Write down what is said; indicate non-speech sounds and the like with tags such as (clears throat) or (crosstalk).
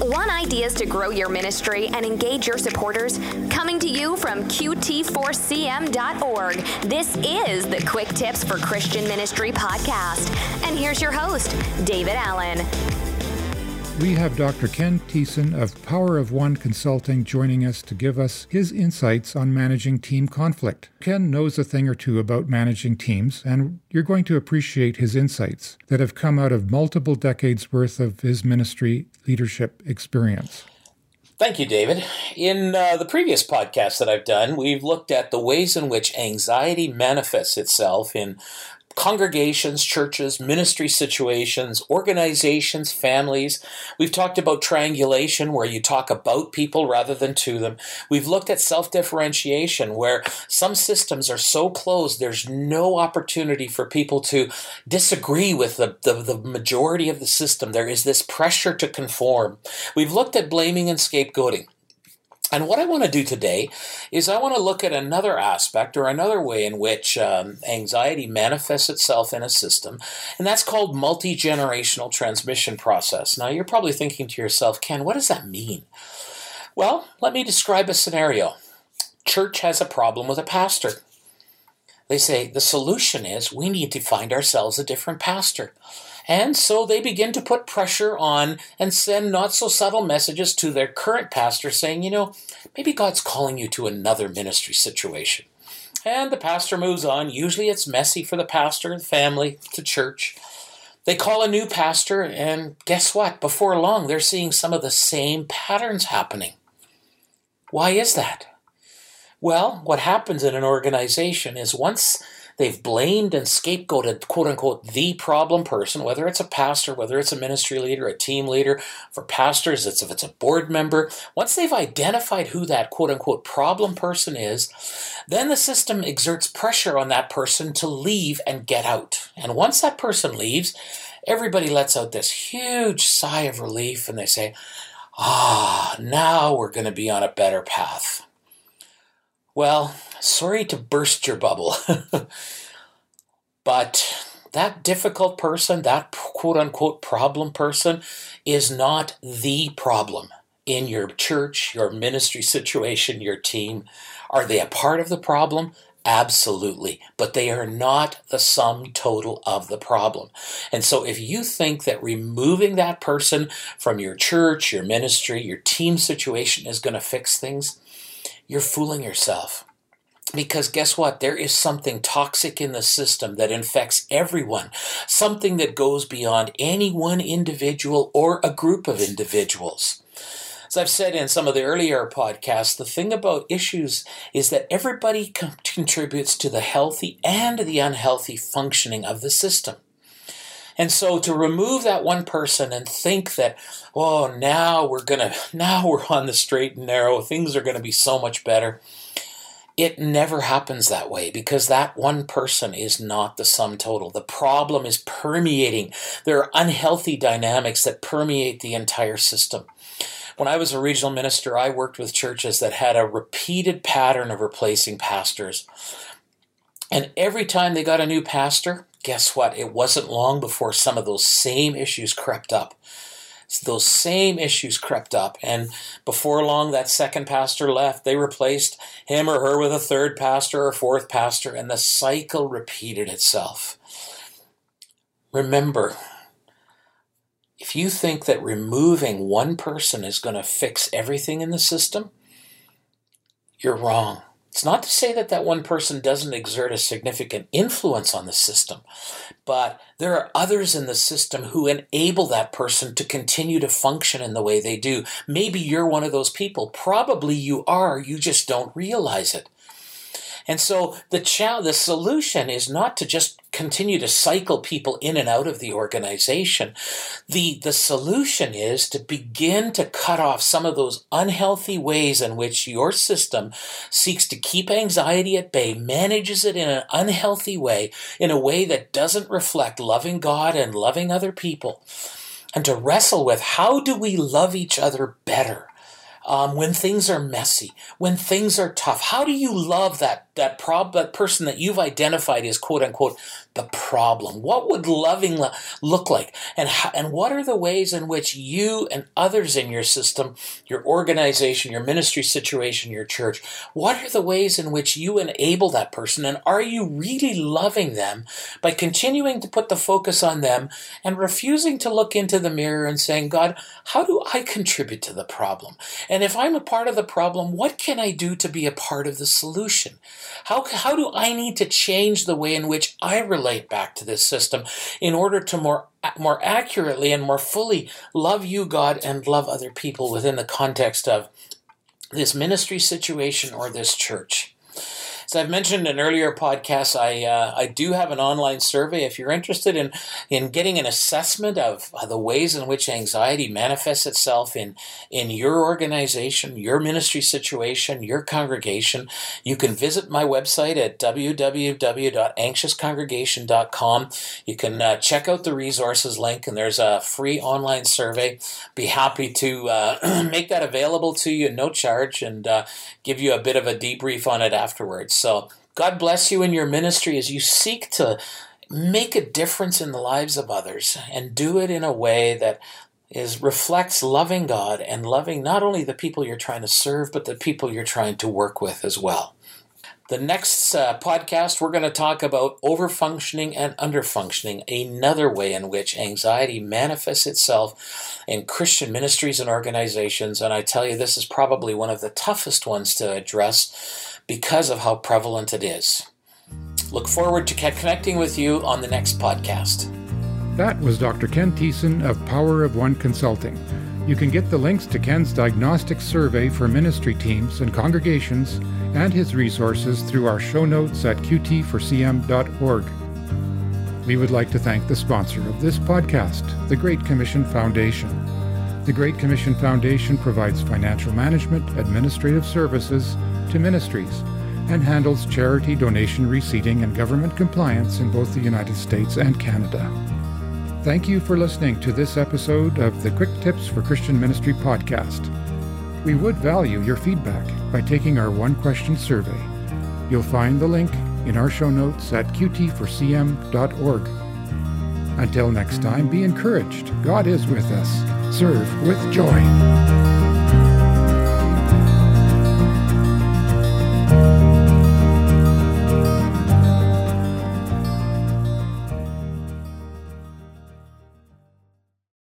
Want ideas to grow your ministry and engage your supporters? Coming to you from QT4CM.org, this is the Quick Tips for Christian Ministry podcast. And here's your host, David Allen. We have Dr. Ken Thiessen of Power of One Consulting joining us to give us his insights on managing team conflict. Ken knows a thing or two about managing teams, and you're going to appreciate his insights that have come out of multiple decades worth of his ministry leadership experience. Thank you, David. In uh, the previous podcast that I've done, we've looked at the ways in which anxiety manifests itself in congregations, churches, ministry situations, organizations, families. We've talked about triangulation, where you talk about people rather than to them. We've looked at self differentiation, where some systems are so closed, there's no opportunity for people to disagree with the, the, the majority of the system. There is this pressure to conform. We've looked at blaming and scapegoating. And what I want to do today is I want to look at another aspect or another way in which um, anxiety manifests itself in a system, and that's called multi generational transmission process. Now, you're probably thinking to yourself, Ken, what does that mean? Well, let me describe a scenario. Church has a problem with a pastor. They say the solution is we need to find ourselves a different pastor. And so they begin to put pressure on and send not so subtle messages to their current pastor saying, you know, maybe God's calling you to another ministry situation. And the pastor moves on. Usually it's messy for the pastor and family, to church. They call a new pastor, and guess what? Before long, they're seeing some of the same patterns happening. Why is that? Well, what happens in an organization is once They've blamed and scapegoated, quote unquote, the problem person, whether it's a pastor, whether it's a ministry leader, a team leader. For pastors, it's if it's a board member. Once they've identified who that quote unquote problem person is, then the system exerts pressure on that person to leave and get out. And once that person leaves, everybody lets out this huge sigh of relief and they say, ah, now we're going to be on a better path. Well, sorry to burst your bubble, (laughs) but that difficult person, that quote unquote problem person, is not the problem in your church, your ministry situation, your team. Are they a part of the problem? Absolutely. But they are not the sum total of the problem. And so if you think that removing that person from your church, your ministry, your team situation is going to fix things, you're fooling yourself. Because guess what? There is something toxic in the system that infects everyone, something that goes beyond any one individual or a group of individuals. As I've said in some of the earlier podcasts, the thing about issues is that everybody contributes to the healthy and the unhealthy functioning of the system. And so to remove that one person and think that, oh, now we're to, now we're on the straight and narrow, things are to be so much better. It never happens that way because that one person is not the sum total. The problem is permeating. There are unhealthy dynamics that permeate the entire system. When I was a regional minister, I worked with churches that had a repeated pattern of replacing pastors. And every time they got a new pastor, guess what? It wasn't long before some of those same issues crept up. Those same issues crept up, and before long, that second pastor left. They replaced him or her with a third pastor or fourth pastor, and the cycle repeated itself. Remember, if you think that removing one person is going to fix everything in the system, you're wrong. It's not to say that that one person doesn't exert a significant influence on the system, but there are others in the system who enable that person to continue to function in the way they do. Maybe you're one of those people. Probably you are. You just don't realize it. And so the the solution is not to just continue to cycle people in and out of the organization. The, the solution is to begin to cut off some of those unhealthy ways in which your system seeks to keep anxiety at bay, manages it in an unhealthy way, in a way that doesn't reflect loving God and loving other people, and to wrestle with how do we love each other better? Um, when things are messy, when things are tough, how do you love that that prob that person that you've identified as quote unquote the problem. What would loving look like? And how, and what are the ways in which you and others in your system, your organization, your ministry situation, your church, what are the ways in which you enable that person and are you really loving them by continuing to put the focus on them and refusing to look into the mirror and saying, God, how do I contribute to the problem? And if I'm a part of the problem, what can I do to be a part of the solution? How, how do I need to change the way in which I relate back to this system in order to more, more accurately and more fully love you, God, and love other people within the context of this ministry situation or this church? As I've mentioned in earlier podcasts, I uh, I do have an online survey. If you're interested in in getting an assessment of the ways in which anxiety manifests itself in in your organization, your ministry situation, your congregation, you can visit my website at www.anxiouscongregation.com. You can uh, check out the resources link, and there's a free online survey. Be happy to uh, (clears throat) make that available to you, no charge, and uh, give you a bit of a debrief on it afterwards. So God bless you in your ministry as you seek to make a difference in the lives of others and do it in a way that is reflects loving God and loving not only the people you're trying to serve but the people you're trying to work with as well. The next uh, podcast, we're going to talk about overfunctioning and underfunctioning, another way in which anxiety manifests itself in Christian ministries and organizations. And I tell you, this is probably one of the toughest ones to address because of how prevalent it is. Look forward to connecting with you on the next podcast. That was Dr. Ken Thiessen of Power of One Consulting. You can get the links to Ken's diagnostic survey for ministry teams and congregations and his resources through our show notes at qt4cm.org. We would like to thank the sponsor of this podcast, the Great Commission Foundation. The Great Commission Foundation provides financial management, administrative services, to ministries and handles charity donation receipting and government compliance in both the United States and Canada. Thank you for listening to this episode of the Quick Tips for Christian Ministry podcast. We would value your feedback by taking our one question survey. You'll find the link in our show notes at qt4cm.org. Until next time, be encouraged. God is with us. Serve with joy.